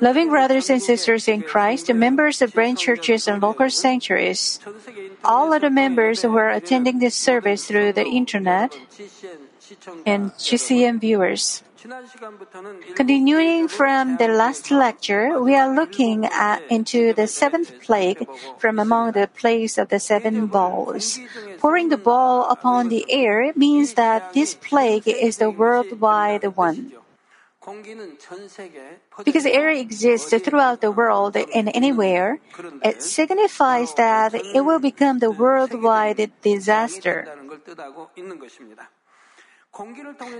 Loving brothers and sisters in Christ, members of branch churches and local sanctuaries, all other members who are attending this service through the internet, and GCN viewers. Continuing from the last lecture, we are looking at, into the seventh plague from among the plagues of the seven bowls. Pouring the bowl upon the air means that this plague is the worldwide one. Because air exists throughout the world and anywhere, it signifies that it will become the worldwide disaster.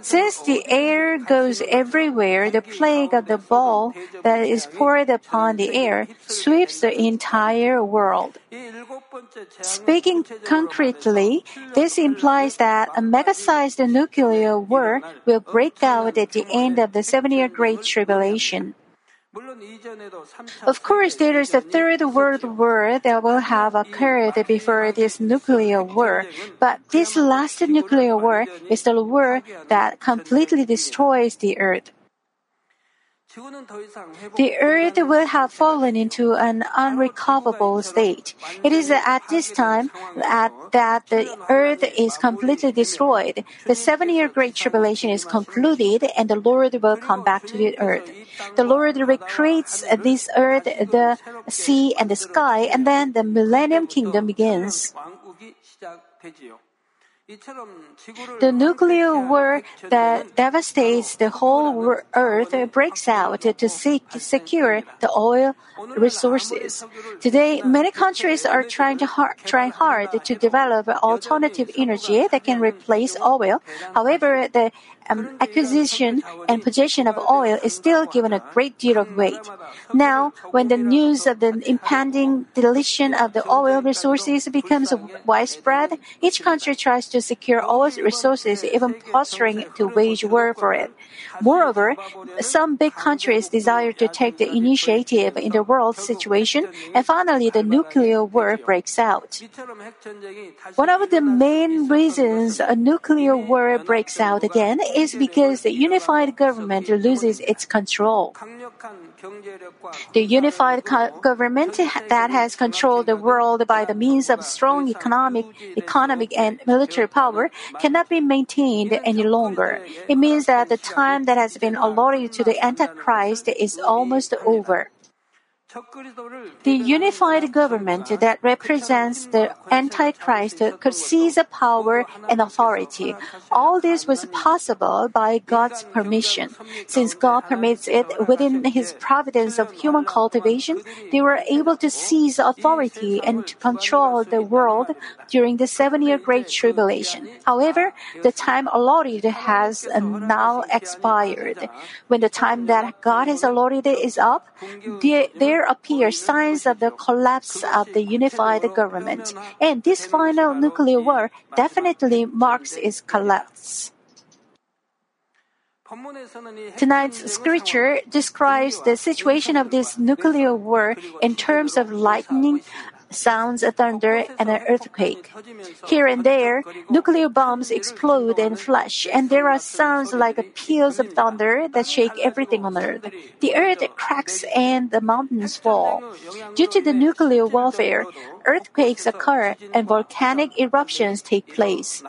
Since the air goes everywhere, the plague of the bowl that is poured upon the air sweeps the entire world. Speaking concretely, this implies that a mega sized nuclear war will break out at the end of the seven year Great Tribulation. Of course, there is a third world war that will have occurred before this nuclear war, but this last nuclear war is the war that completely destroys the earth. The earth will have fallen into an unrecoverable state. It is at this time at, that the earth is completely destroyed. The seven year Great Tribulation is concluded, and the Lord will come back to the earth. The Lord recreates this earth, the sea, and the sky, and then the millennium kingdom begins. The nuclear war that devastates the whole earth breaks out to seek, secure the oil resources. Today, many countries are trying to har- trying hard to develop alternative energy that can replace oil. However, the um, acquisition and possession of oil is still given a great deal of weight. Now, when the news of the impending deletion of the oil resources becomes widespread, each country tries to secure oil resources, even posturing to wage war for it. Moreover, some big countries desire to take the initiative in the world situation, and finally, the nuclear war breaks out. One of the main reasons a nuclear war breaks out again is because the unified government loses its control. The unified government that has controlled the world by the means of strong economic, economic and military power cannot be maintained any longer. It means that the time that has been allotted to the Antichrist is almost over. The unified government that represents the Antichrist could seize power and authority. All this was possible by God's permission. Since God permits it within His providence of human cultivation, they were able to seize authority and to control the world during the seven year Great Tribulation. However, the time allotted has now expired. When the time that God has allotted is up, there there appear signs of the collapse of the unified government, and this final nuclear war definitely marks its collapse. Tonight's scripture describes the situation of this nuclear war in terms of lightning, sounds of thunder, and an earthquake. Here and there, nuclear bombs explode and flash, and there are sounds like peals of thunder that shake everything on earth. The earth cracks and the mountains fall. Due to the nuclear warfare, earthquakes occur and volcanic eruptions take place.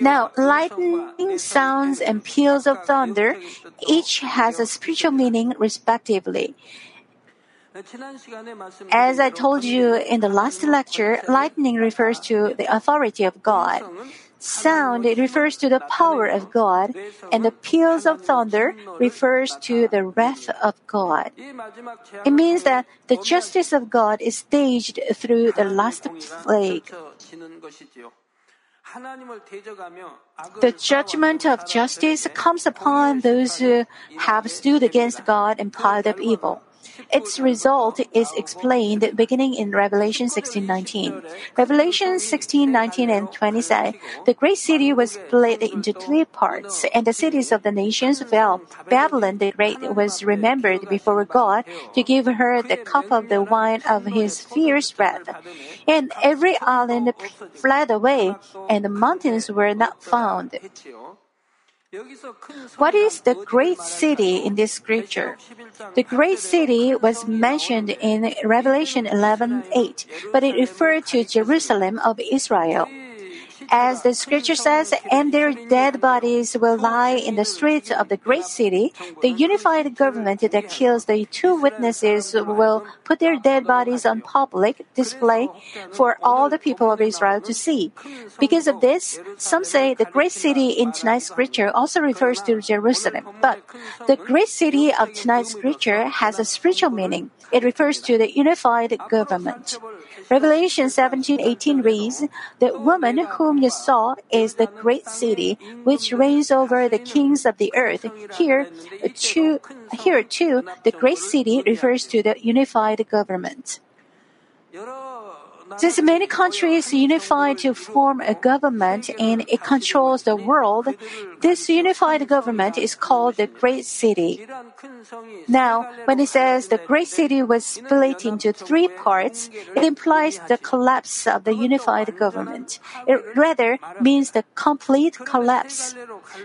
Now, lightning sounds and peals of thunder each has a spiritual meaning respectively. As I told you in the last lecture, lightning refers to the authority of God. Sound refers to the power of God, and the peals of thunder refers to the wrath of God. It means that the justice of God is staged through the last plague. The judgment of justice comes upon those who have stood against God and piled up evil. Its result is explained beginning in Revelation 16:19. Revelation 16:19 and 20 say, "The great city was split into three parts, and the cities of the nations fell. Babylon the great was remembered before God to give her the cup of the wine of his fierce wrath. And every island fled away, and the mountains were not found." What is the great city in this scripture? The great city was mentioned in Revelation 11:8, but it referred to Jerusalem of Israel. As the scripture says, and their dead bodies will lie in the streets of the great city, the unified government that kills the two witnesses will put their dead bodies on public display for all the people of Israel to see. Because of this, some say the great city in tonight's scripture also refers to Jerusalem. But the great city of tonight's scripture has a spiritual meaning. It refers to the unified government. Revelation 17:18 reads, "The woman whom you saw is the great city which reigns over the kings of the earth." Here, here too, the great city refers to the unified government. Since many countries unify to form a government and it controls the world, this unified government is called the Great City. Now, when it says the Great City was split into three parts, it implies the collapse of the unified government. It rather means the complete collapse.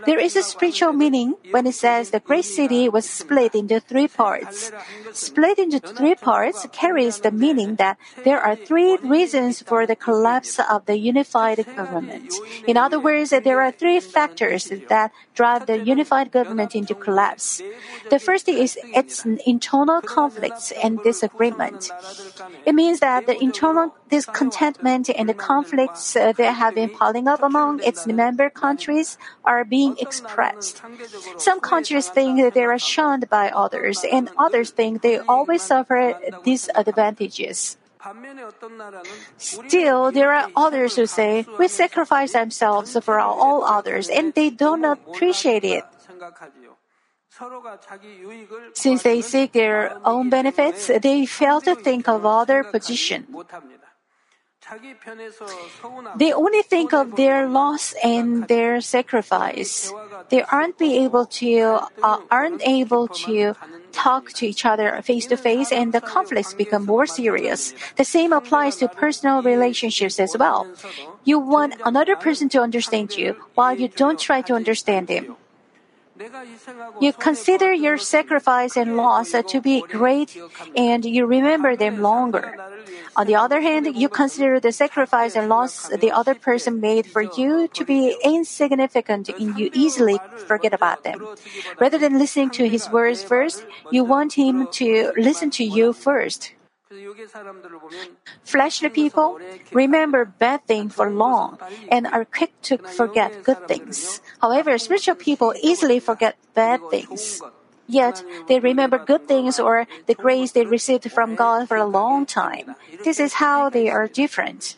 There is a spiritual meaning when it says the Great City was split into three parts. Split into three parts carries the meaning that there are three reasons for the collapse of the unified government. In other words, there are three factors that drive the unified government into collapse. The first is its internal conflicts and disagreement. It means that the internal discontentment and the conflicts uh, that have been piling up among its member countries are being expressed. Some countries think that they are shunned by others, and others think they always suffer disadvantages. Still, there are others who say, we sacrifice themselves for all others, and they don't appreciate it. Since they seek their own benefits, they fail to think of other position. They only think of their loss and their sacrifice. They aren't be able to uh, aren't able to talk to each other face to face, and the conflicts become more serious. The same applies to personal relationships as well. You want another person to understand you, while you don't try to understand them. You consider your sacrifice and loss to be great and you remember them longer. On the other hand, you consider the sacrifice and loss the other person made for you to be insignificant and you easily forget about them. Rather than listening to his words first, you want him to listen to you first. Fleshly people remember bad things for long and are quick to forget good things. However, spiritual people easily forget bad things. Yet they remember good things or the grace they received from God for a long time. This is how they are different.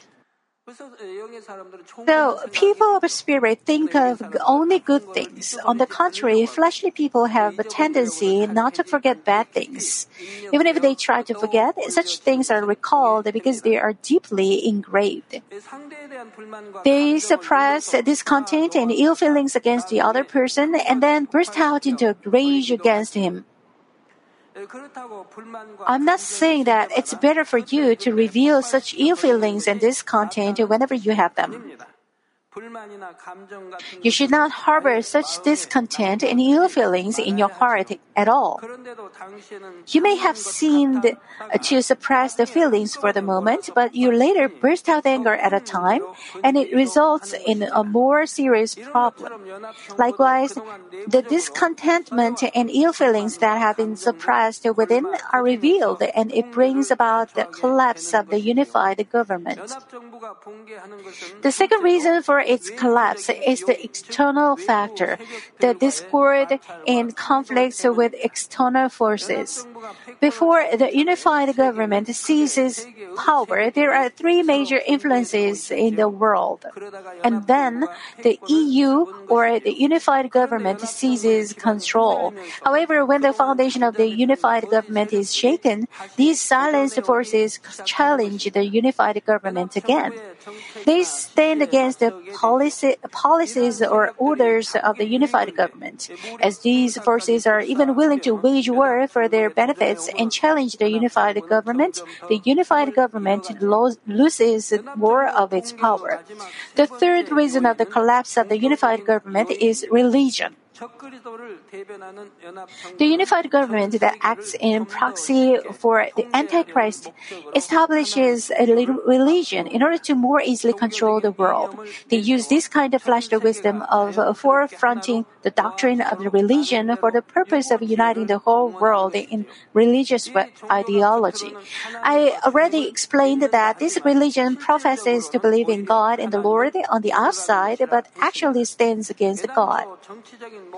So, people of spirit think of only good things. On the contrary, fleshly people have a tendency not to forget bad things. Even if they try to forget, such things are recalled because they are deeply engraved. They suppress discontent and ill feelings against the other person and then burst out into rage against him. I'm not saying that it's better for you to reveal such ill feelings and discontent whenever you have them. You should not harbor such discontent and ill feelings in your heart at all. You may have seemed to suppress the feelings for the moment, but you later burst out anger at a time, and it results in a more serious problem. Likewise, the discontentment and ill feelings that have been suppressed within are revealed, and it brings about the collapse of the unified government. The second reason for its collapse is the external factor, the discord and conflicts with external forces. Before the unified government seizes power, there are three major influences in the world. And then the EU or the unified government seizes control. However, when the foundation of the unified government is shaken, these silenced forces challenge the unified government again. They stand against the policy, policies or orders of the unified government. As these forces are even willing to wage war for their benefits and challenge the unified government, the unified government lo- loses more of its power. The third reason of the collapse of the unified government is religion. The unified government that acts in proxy for the Antichrist establishes a religion in order to more easily control the world. They use this kind of flashed wisdom of forefronting the doctrine of the religion for the purpose of uniting the whole world in religious ideology. I already explained that this religion professes to believe in God and the Lord on the outside, but actually stands against God.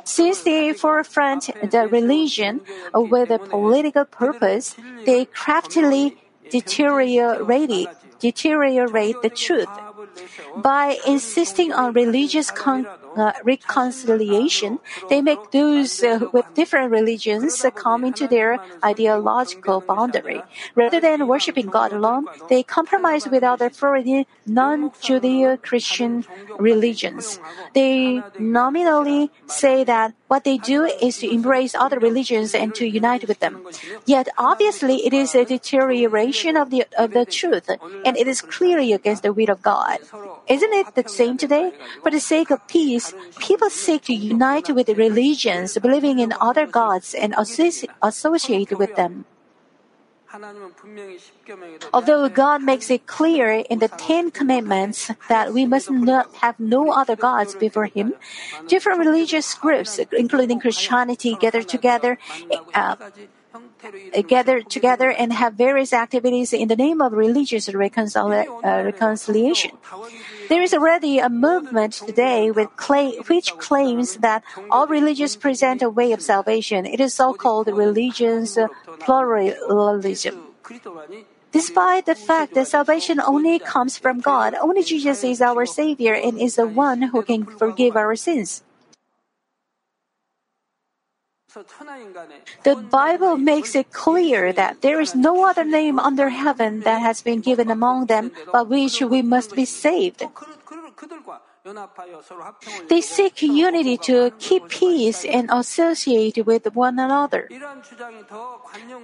Since they forefront the religion with a political purpose, they craftily deteriorate, deteriorate the truth. By insisting on religious con- uh, reconciliation, they make those uh, with different religions come into their ideological boundary. Rather than worshiping God alone, they compromise with other foreign non-Judeo Christian religions. They nominally say that what they do is to embrace other religions and to unite with them. Yet obviously it is a deterioration of the of the truth, and it is clearly against the will of God. Isn't it the same today? For the sake of peace, people seek to unite with religions, believing in other gods and associate with them. Although God makes it clear in the Ten Commandments that we must not have no other gods before Him, different religious groups, including Christianity, gather together. Uh, gather together and have various activities in the name of religious reconcili- uh, reconciliation. There is already a movement today which claims that all religions present a way of salvation. It is so-called religions uh, pluralism. Despite the fact that salvation only comes from God, only Jesus is our Savior and is the one who can forgive our sins. The Bible makes it clear that there is no other name under heaven that has been given among them by which we must be saved. They seek unity to keep peace and associate with one another.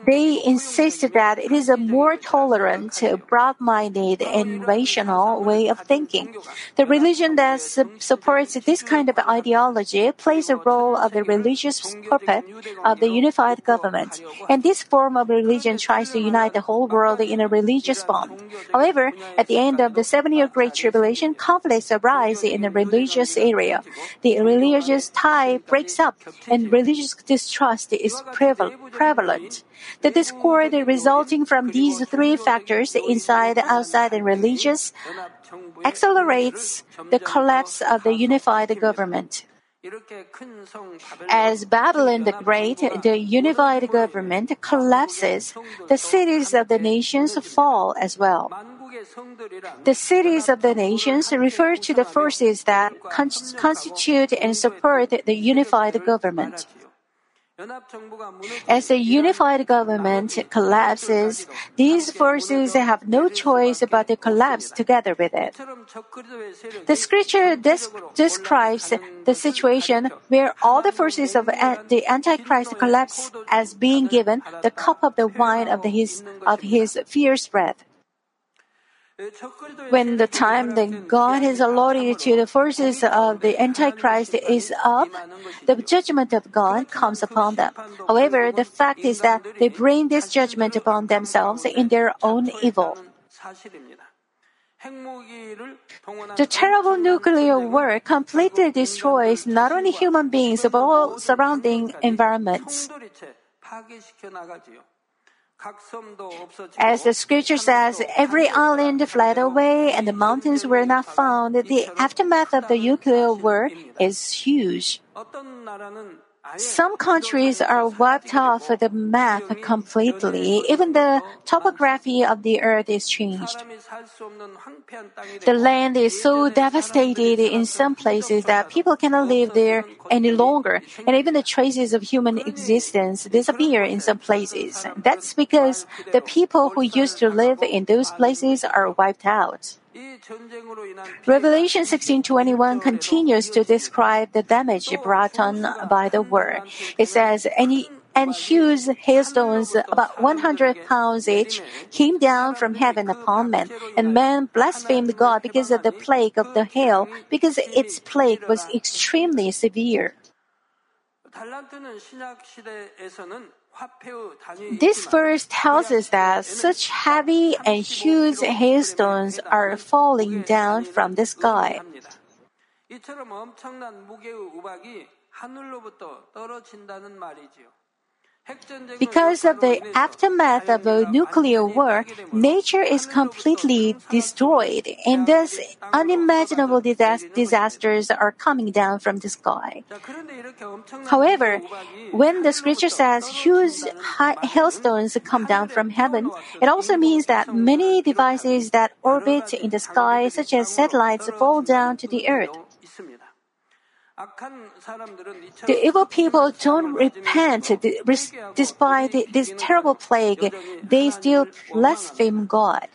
They insist that it is a more tolerant, broad minded, and rational way of thinking. The religion that su- supports this kind of ideology plays a role of the religious puppet of the unified government, and this form of religion tries to unite the whole world in a religious bond. However, at the end of the seven year Great Tribulation, conflicts arise in the religious area. The religious tie breaks up and religious distrust is prevalent. The discord resulting from these three factors, inside, outside, and religious, accelerates the collapse of the unified government. As Babylon the Great, the unified government collapses, the cities of the nations fall as well. The cities of the nations refer to the forces that constitute and support the unified government. As the unified government collapses, these forces have no choice but to collapse together with it. The scripture describes the situation where all the forces of the Antichrist collapse as being given the cup of the wine of, the, his, of his fierce wrath. When the time that God has allotted to the forces of the Antichrist is up, the judgment of God comes upon them. However, the fact is that they bring this judgment upon themselves in their own evil. The terrible nuclear war completely destroys not only human beings but all surrounding environments. As the scripture says, every island fled away and the mountains were not found. The aftermath of the nuclear war is huge. Some countries are wiped off the map completely. Even the topography of the earth is changed. The land is so devastated in some places that people cannot live there any longer, and even the traces of human existence disappear in some places. That's because the people who used to live in those places are wiped out. Revelation 16:21 continues to describe the damage brought on by the war. It says, "Any and huge hailstones, about 100 pounds each, came down from heaven upon men, and men blasphemed God because of the plague of the hail, because its plague was extremely severe." This verse tells us that such heavy and huge hailstones are falling down from the sky. 이처럼 엄청난 무게의 우박이 하늘로부터 떨어진다는 말이지요. Because of the aftermath of a nuclear war, nature is completely destroyed, and thus unimaginable disasters are coming down from the sky. However, when the scripture says huge hailstones come down from heaven, it also means that many devices that orbit in the sky, such as satellites, fall down to the earth. The evil people don't repent despite this terrible plague. They still blaspheme God.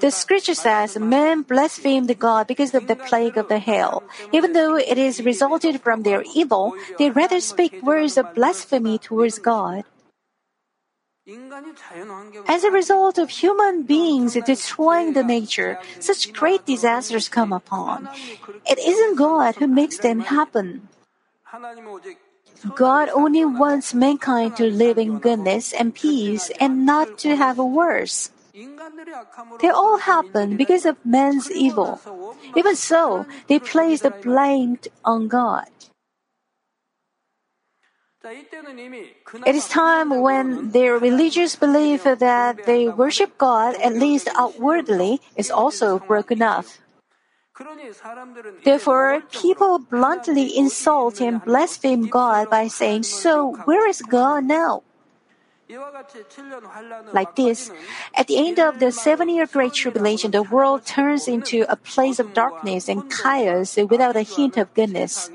The scripture says men blasphemed God because of the plague of the hail. Even though it is resulted from their evil, they rather speak words of blasphemy towards God. As a result of human beings destroying the nature, such great disasters come upon. It isn't God who makes them happen. God only wants mankind to live in goodness and peace and not to have wars. They all happen because of man's evil. Even so, they place the blame on God. It is time when their religious belief that they worship God, at least outwardly, is also broken off. Therefore, people bluntly insult and blaspheme God by saying, So, where is God now? Like this, at the end of the seven year Great Tribulation, the world turns into a place of darkness and chaos without a hint of goodness.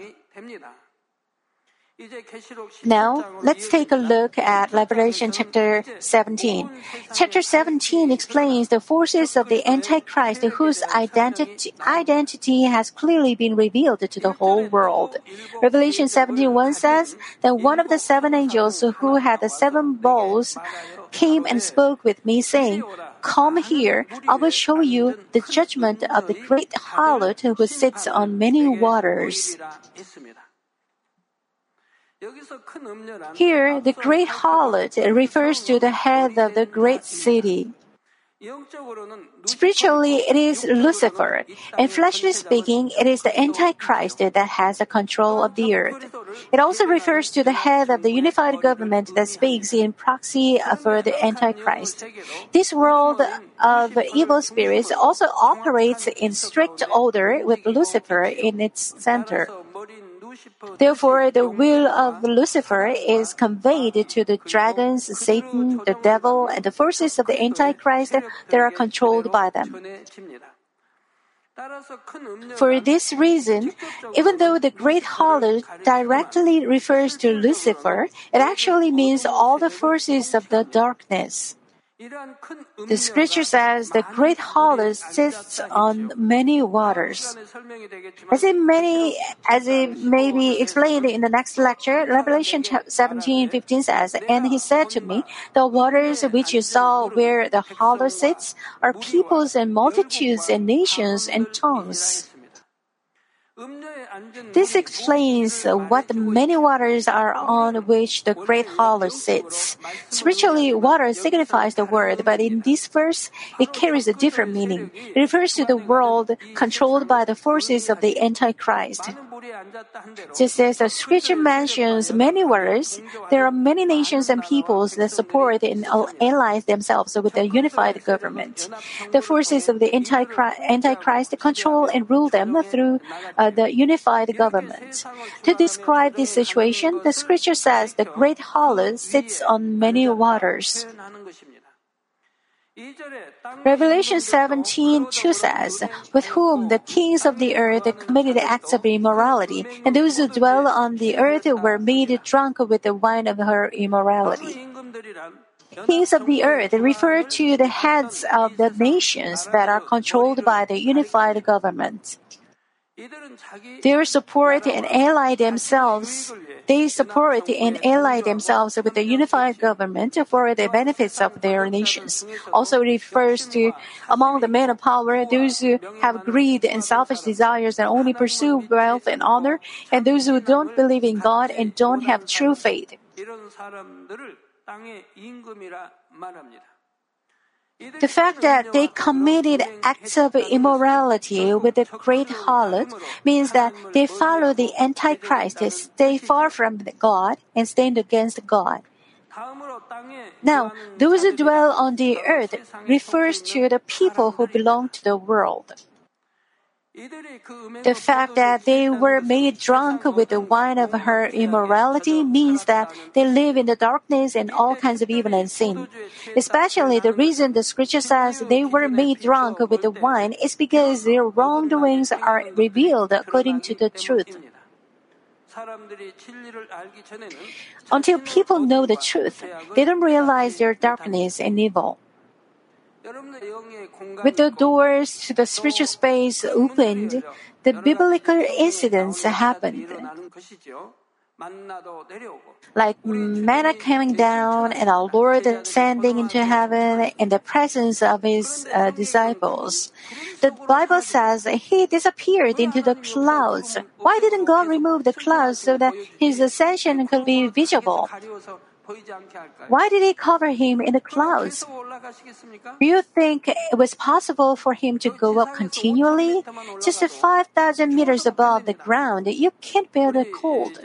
Now, let's take a look at Revelation chapter 17. Chapter 17 explains the forces of the Antichrist whose identity, identity has clearly been revealed to the whole world. Revelation 17:1 says that one of the seven angels who had the seven bowls came and spoke with me, saying, Come here, I will show you the judgment of the great harlot who sits on many waters. Here, the great harlot refers to the head of the great city. Spiritually, it is Lucifer, and fleshly speaking, it is the Antichrist that has the control of the earth. It also refers to the head of the unified government that speaks in proxy for the Antichrist. This world of evil spirits also operates in strict order with Lucifer in its center. Therefore, the will of Lucifer is conveyed to the dragons, Satan, the devil, and the forces of the Antichrist that are controlled by them. For this reason, even though the great harlot directly refers to Lucifer, it actually means all the forces of the darkness. The scripture says the great harlot sits on many waters. As it many, as it may be explained in the next lecture, Revelation 17, 15 says, And he said to me, The waters which you saw where the harlot sits are peoples and multitudes and nations and tongues. This explains what many waters are on which the great harlot sits. Spiritually, water signifies the word, but in this verse, it carries a different meaning. It refers to the world controlled by the forces of the Antichrist. Just as the scripture mentions many waters, there are many nations and peoples that support and ally themselves with the unified government. The forces of the Antichrist control and rule them through uh, the unified government. To describe this situation, the scripture says the great harlot sits on many waters. Revelation 17 2 says, With whom the kings of the earth committed acts of immorality, and those who dwell on the earth were made drunk with the wine of her immorality. kings of the earth refer to the heads of the nations that are controlled by the unified government. They support and ally themselves. They support and ally themselves with the unified government for the benefits of their nations. Also refers to among the men of power those who have greed and selfish desires and only pursue wealth and honor, and those who don't believe in God and don't have true faith. The fact that they committed acts of immorality with a great harlot means that they follow the Antichrist, stay far from God, and stand against God. Now, those who dwell on the earth refers to the people who belong to the world. The fact that they were made drunk with the wine of her immorality means that they live in the darkness and all kinds of evil and sin. Especially the reason the scripture says they were made drunk with the wine is because their wrongdoings are revealed according to the truth. Until people know the truth, they don't realize their darkness and evil. With the doors to the spiritual space opened, the biblical incidents happened. Like manna coming down and our Lord ascending into heaven in the presence of his uh, disciples. The Bible says he disappeared into the clouds. Why didn't God remove the clouds so that his ascension could be visible? Why did he cover him in the clouds? Do you think it was possible for him to go up continually? Just 5,000 meters above the ground, you can't bear the cold.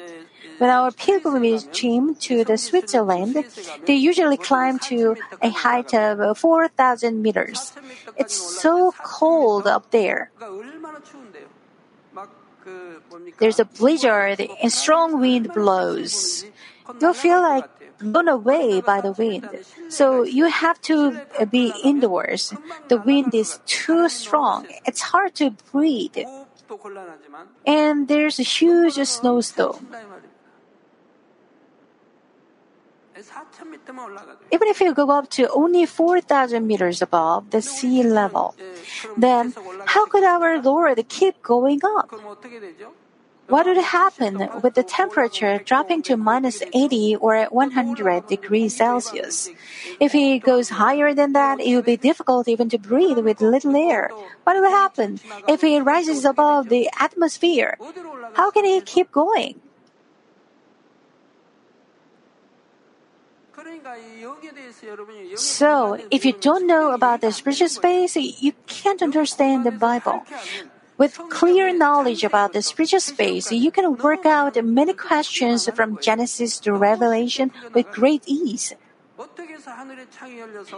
When our pilgrimage came to the Switzerland, they usually climb to a height of 4,000 meters. It's so cold up there. There's a blizzard and strong wind blows. You'll feel like blown away by the wind. So you have to uh, be indoors. The wind is too strong. It's hard to breathe. And there's a huge snowstorm. Even if you go up to only 4,000 meters above the sea level, then how could our Lord keep going up? What would happen with the temperature dropping to minus 80 or 100 degrees Celsius? If he goes higher than that, it will be difficult even to breathe with little air. What will happen if he rises above the atmosphere? How can he keep going? So, if you don't know about the spiritual space, you can't understand the Bible. With clear knowledge about the spiritual space, you can work out many questions from Genesis to Revelation with great ease.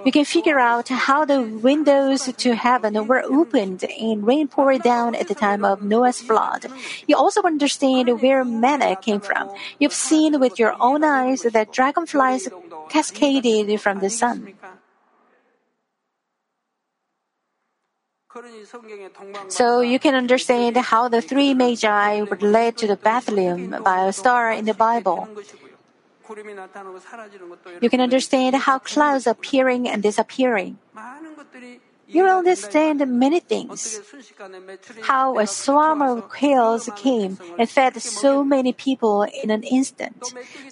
You can figure out how the windows to heaven were opened and rain poured down at the time of Noah's flood. You also understand where manna came from. You've seen with your own eyes that dragonflies cascaded from the sun. So you can understand how the three magi were led to the Bethlehem by a star in the Bible. You can understand how clouds appearing and disappearing. You will understand many things. How a swarm of quails came and fed so many people in an instant.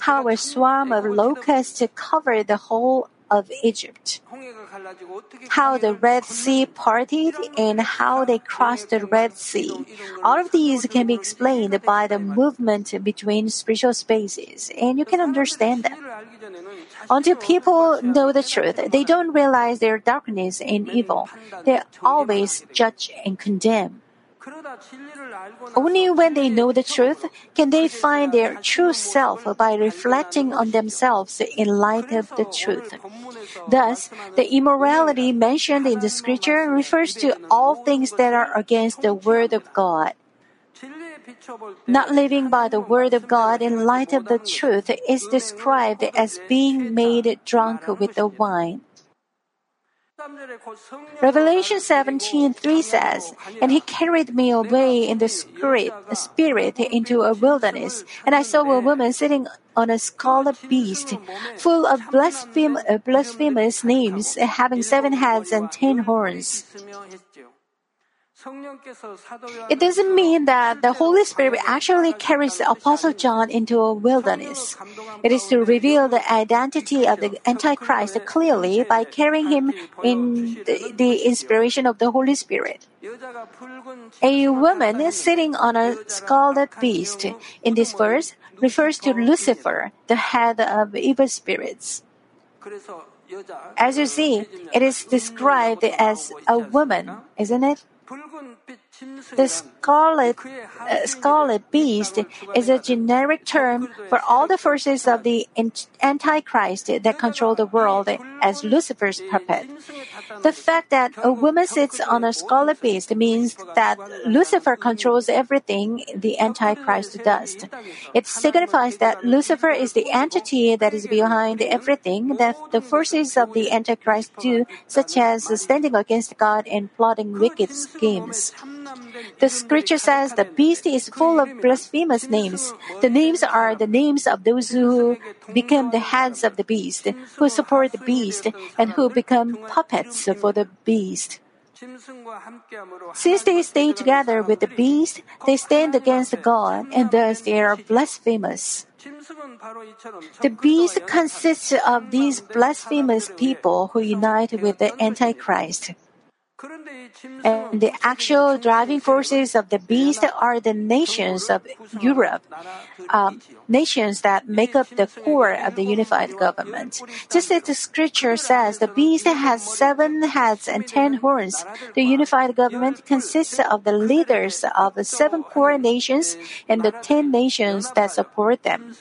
How a swarm of locusts covered the whole of Egypt. How the Red Sea parted and how they crossed the Red Sea. All of these can be explained by the movement between spiritual spaces, and you can understand them. Until people know the truth, they don't realize their darkness and evil. They always judge and condemn. Only when they know the truth can they find their true self by reflecting on themselves in light of the truth. Thus, the immorality mentioned in the scripture refers to all things that are against the word of God. Not living by the word of God in light of the truth is described as being made drunk with the wine. Revelation 17:3 says, "And he carried me away in the spirit, spirit into a wilderness, and I saw a woman sitting on a scarlet beast, full of blaspheme, uh, blasphemous names, having seven heads and ten horns." It doesn't mean that the Holy Spirit actually carries the Apostle John into a wilderness. It is to reveal the identity of the Antichrist clearly by carrying him in the, the inspiration of the Holy Spirit. A woman sitting on a scarlet beast in this verse refers to Lucifer, the head of evil spirits. As you see, it is described as a woman, isn't it? 붉은 빛 The scarlet, uh, scarlet beast is a generic term for all the forces of the Antichrist that control the world as Lucifer's puppet. The fact that a woman sits on a scarlet beast means that Lucifer controls everything the Antichrist does. It signifies that Lucifer is the entity that is behind everything that the forces of the Antichrist do, such as standing against God and plotting wicked schemes. The scripture says the beast is full of blasphemous names. The names are the names of those who become the heads of the beast, who support the beast, and who become puppets for the beast. Since they stay together with the beast, they stand against God, and thus they are blasphemous. The beast consists of these blasphemous people who unite with the Antichrist. And the actual driving forces of the beast are the nations of Europe, um, nations that make up the core of the unified government. Just as the scripture says, the beast has seven heads and ten horns. The unified government consists of the leaders of the seven core nations and the ten nations that support them.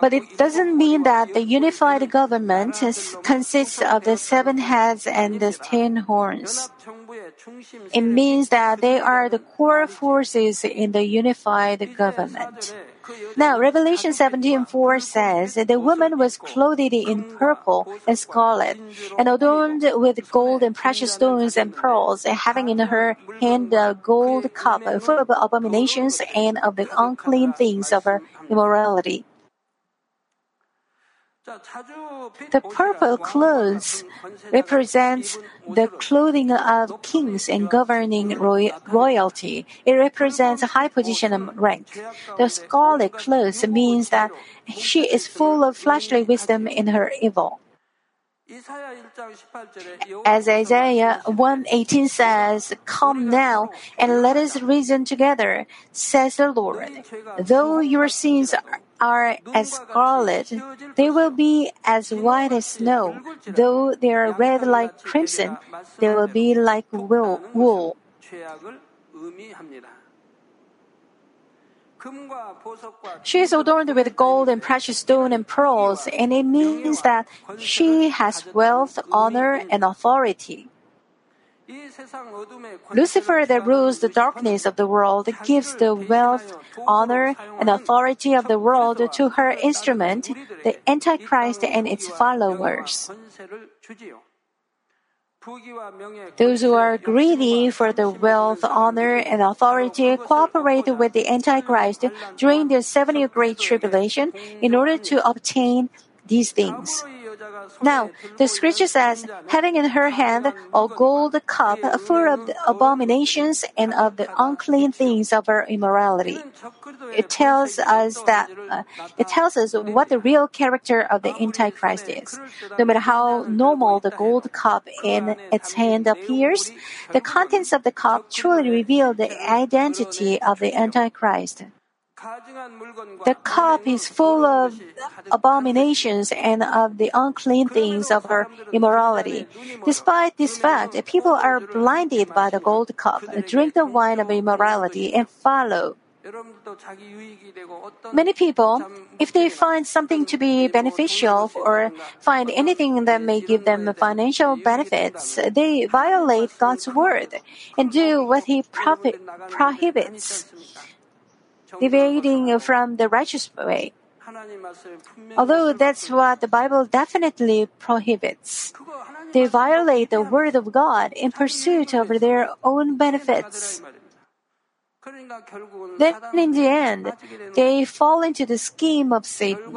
But it doesn't mean that the unified government consists of the seven heads and the ten horns. It means that they are the core forces in the unified government. Now, Revelation 17:4 says, The woman was clothed in purple and scarlet, and adorned with gold and precious stones and pearls, and having in her hand a gold cup full of abominations and of the unclean things of her immorality. The purple clothes represents the clothing of kings and governing royalty. It represents a high position and rank. The scarlet clothes means that she is full of fleshly wisdom in her evil. As Isaiah 1:18 says, "Come now and let us reason together," says the Lord. Though your sins are as scarlet, they will be as white as snow. Though they are red like crimson, they will be like wool. She is adorned with gold and precious stone and pearls, and it means that she has wealth, honor, and authority. Lucifer, that rules the darkness of the world, gives the wealth, honor, and authority of the world to her instrument, the Antichrist and its followers. Those who are greedy for the wealth, honor, and authority cooperate with the Antichrist during the seven year Great Tribulation in order to obtain these things. Now, the scripture says, having in her hand a gold cup full of the abominations and of the unclean things of her immorality. It tells us that uh, it tells us what the real character of the Antichrist is. No matter how normal the gold cup in its hand appears, the contents of the cup truly reveal the identity of the Antichrist. The cup is full of abominations and of the unclean things of her immorality. Despite this fact, people are blinded by the gold cup, drink the wine of immorality, and follow. Many people, if they find something to be beneficial or find anything that may give them financial benefits, they violate God's word and do what He prohibits deviating from the righteous way. Although that's what the Bible definitely prohibits. They violate the word of God in pursuit of their own benefits. Then in the end, they fall into the scheme of Satan.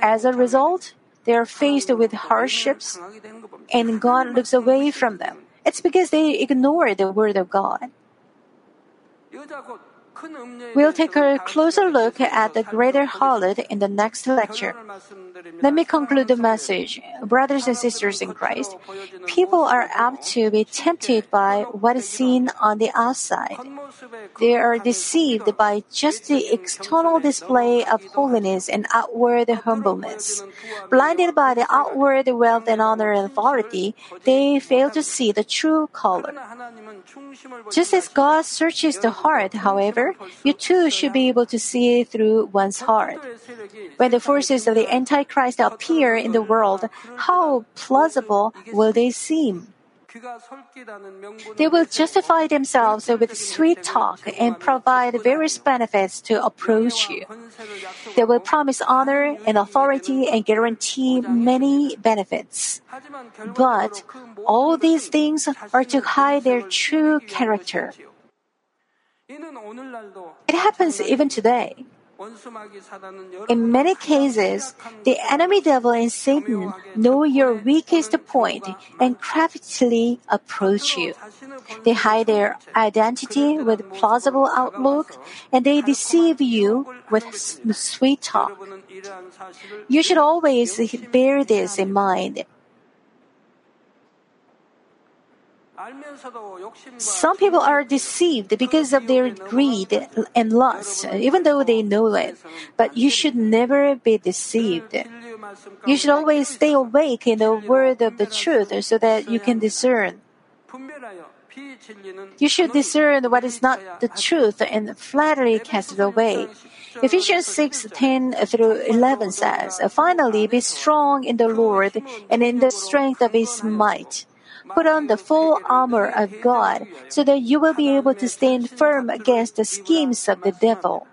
As a result, they are faced with hardships and God looks away from them. It's because they ignore the word of God. We'll take a closer look at the greater harlot in the next lecture. Let me conclude the message. Brothers and sisters in Christ, people are apt to be tempted by what is seen on the outside. They are deceived by just the external display of holiness and outward humbleness. Blinded by the outward wealth and honor and authority, they fail to see the true color. Just as God searches the heart, however, you too should be able to see through one's heart. When the forces of the Antichrist appear in the world, how plausible will they seem? They will justify themselves with sweet talk and provide various benefits to approach you. They will promise honor and authority and guarantee many benefits. But all these things are to hide their true character. It happens even today. In many cases, the enemy devil and Satan know your weakest point and craftily approach you. They hide their identity with plausible outlook and they deceive you with sweet talk. You should always bear this in mind. Some people are deceived because of their greed and lust, even though they know it. But you should never be deceived. You should always stay awake in the word of the truth so that you can discern. You should discern what is not the truth and flattery cast it away. Ephesians 6 10 through 11 says, Finally, be strong in the Lord and in the strength of his might. Put on the full armor of God so that you will be able to stand firm against the schemes of the devil.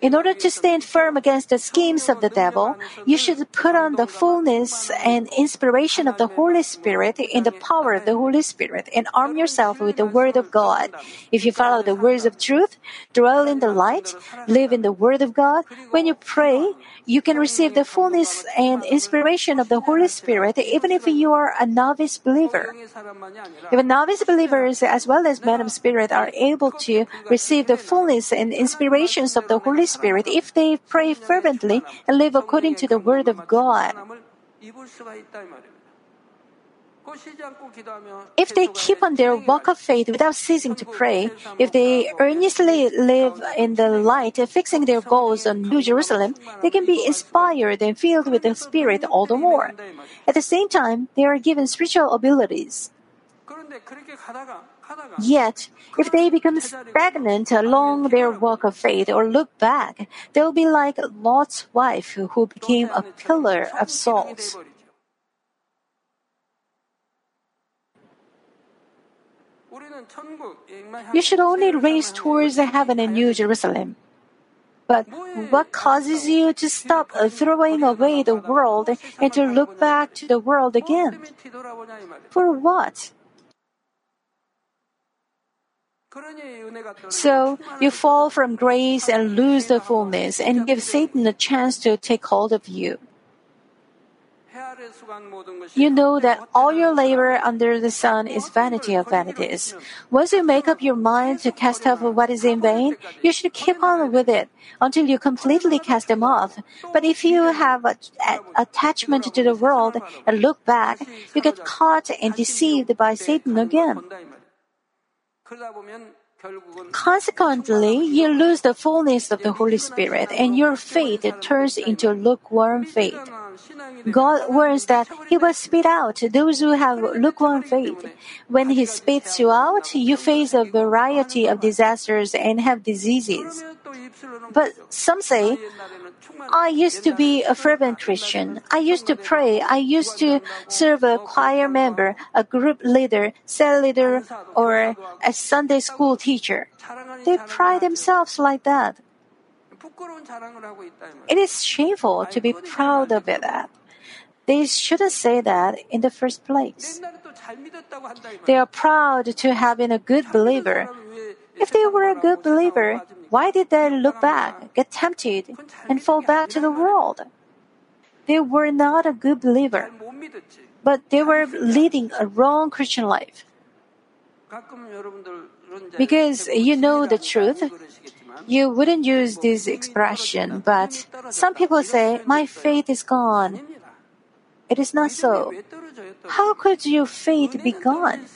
In order to stand firm against the schemes of the devil, you should put on the fullness and inspiration of the Holy Spirit in the power of the Holy Spirit and arm yourself with the Word of God. If you follow the words of truth, dwell in the light, live in the Word of God, when you pray, you can receive the fullness and inspiration of the Holy Spirit even if you are a novice believer. Even novice believers as well as men of spirit are able to receive the fullness and inspirations of the Holy Spirit if they pray fervently and live according to the Word of God. If they keep on their walk of faith without ceasing to pray, if they earnestly live in the light, fixing their goals on New Jerusalem, they can be inspired and filled with the Spirit all the more. At the same time, they are given spiritual abilities. Yet, if they become stagnant along their walk of faith or look back, they'll be like Lot's wife who became a pillar of salt. You should only race towards heaven and New Jerusalem. But what causes you to stop throwing away the world and to look back to the world again? For what? So you fall from grace and lose the fullness and give Satan a chance to take hold of you. You know that all your labor under the sun is vanity of vanities. Once you make up your mind to cast off what is in vain, you should keep on with it until you completely cast them off. But if you have a, a, attachment to the world and look back, you get caught and deceived by Satan again. Consequently, you lose the fullness of the Holy Spirit and your faith turns into lukewarm faith. God warns that He will spit out those who have lukewarm faith. When He spits you out, you face a variety of disasters and have diseases. But some say, I used to be a fervent Christian. I used to pray. I used to serve a choir member, a group leader, cell leader, or a Sunday school teacher. They pride themselves like that. It is shameful to be proud of that. They shouldn't say that in the first place. They are proud to have been a good believer. If they were a good believer, why did they look back, get tempted, and fall back to the world? They were not a good believer, but they were leading a wrong Christian life. Because you know the truth, you wouldn't use this expression, but some people say, My faith is gone. It is not so. How could your faith be gone?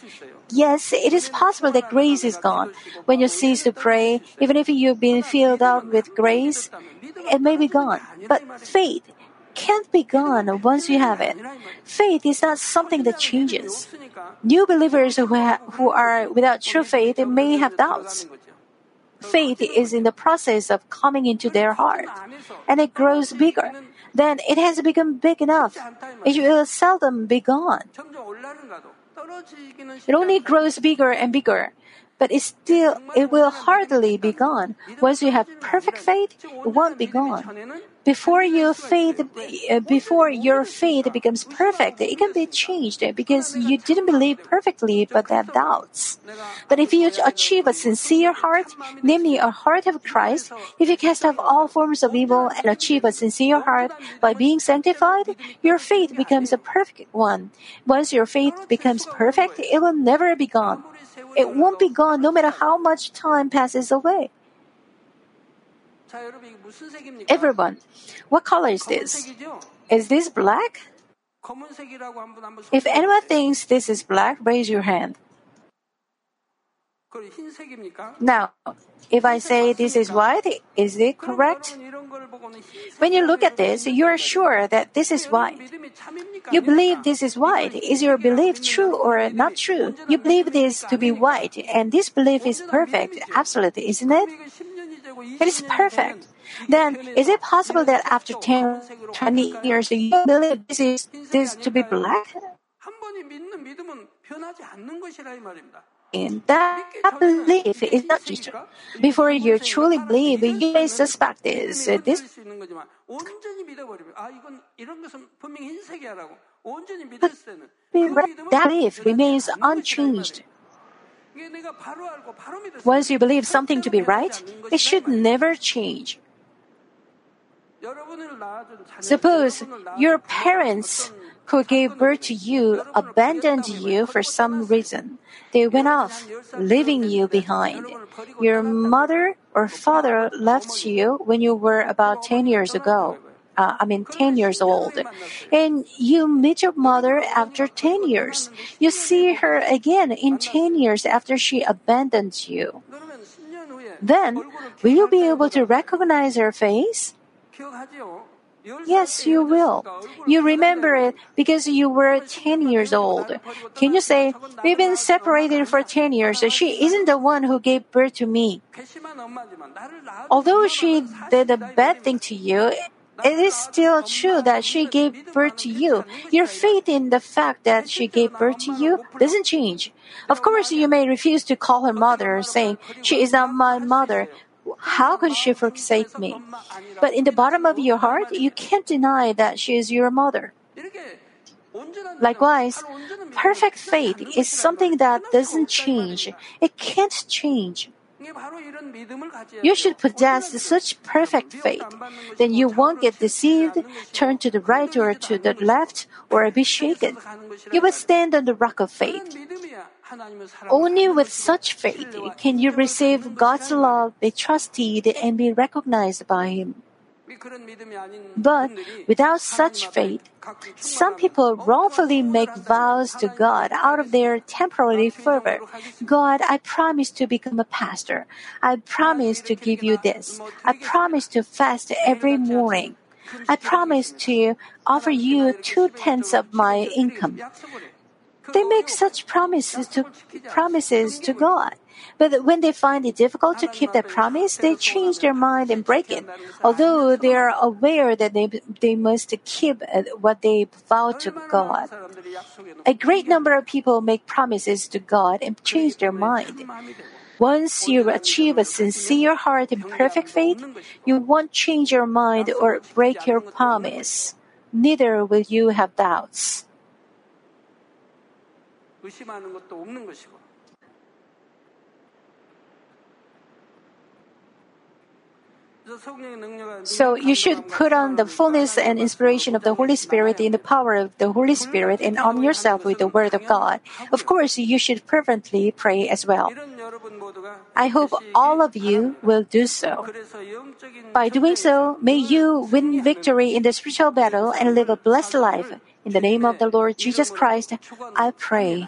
Yes, it is possible that grace is gone. When you cease to pray, even if you've been filled up with grace, it may be gone. But faith can't be gone once you have it. Faith is not something that changes. New believers who, ha- who are without true faith may have doubts. Faith is in the process of coming into their heart, and it grows bigger. Then it has become big enough. It will seldom be gone. It only grows bigger and bigger, but it still it will hardly be gone. Once you have perfect faith, it won't be gone. Before your faith, uh, before your faith becomes perfect, it can be changed because you didn't believe perfectly but have doubts. But if you achieve a sincere heart, namely a heart of Christ, if you cast off all forms of evil and achieve a sincere heart by being sanctified, your faith becomes a perfect one. Once your faith becomes perfect, it will never be gone. It won't be gone no matter how much time passes away. Everyone, what color is this? Is this black? If anyone thinks this is black, raise your hand. Now, if I say this is white, is it correct? When you look at this, you are sure that this is white. You believe this is white. Is your belief true or not true? You believe this to be white, and this belief is perfect, absolute, isn't it? It is perfect. Then, is it possible that after 10, 20 years, you believe this is this to be black? And that belief is not true. Before you truly believe, you may suspect this. Uh, this but that belief remains unchanged. Once you believe something to be right, it should never change. Suppose your parents who gave birth to you abandoned you for some reason. They went off, leaving you behind. Your mother or father left you when you were about 10 years ago uh, I mean, 10 years old. And you meet your mother after 10 years. You see her again in 10 years after she abandons you. Then, will you be able to recognize her face? Yes, you will. You remember it because you were 10 years old. Can you say, We've been separated for 10 years. She isn't the one who gave birth to me. Although she did a bad thing to you, it is still true that she gave birth to you. Your faith in the fact that she gave birth to you doesn't change. Of course, you may refuse to call her mother, saying, She is not my mother. How could she forsake me? But in the bottom of your heart, you can't deny that she is your mother. Likewise, perfect faith is something that doesn't change. It can't change. You should possess such perfect faith. Then you won't get deceived, turn to the right or to the left, or be shaken. You will stand on the rock of faith. Only with such faith can you receive God's love, be trusted, and be recognized by Him. But without such faith, some people wrongfully make vows to God out of their temporary fervor. God, I promise to become a pastor. I promise to give you this. I promise to fast every morning. I promise to offer you two tenths of my income. They make such promises to promises to God. But when they find it difficult to keep that promise, they change their mind and break it. Although they are aware that they, they must keep uh, what they vow to God. A great number of people make promises to God and change their mind. Once you achieve a sincere heart and perfect faith, you won't change your mind or break your promise. Neither will you have doubts. 의심하는 것도 없는 것이고. So you should put on the fullness and inspiration of the Holy Spirit in the power of the Holy Spirit and arm yourself with the Word of God. Of course, you should fervently pray as well. I hope all of you will do so. By doing so, may you win victory in the spiritual battle and live a blessed life. In the name of the Lord Jesus Christ, I pray.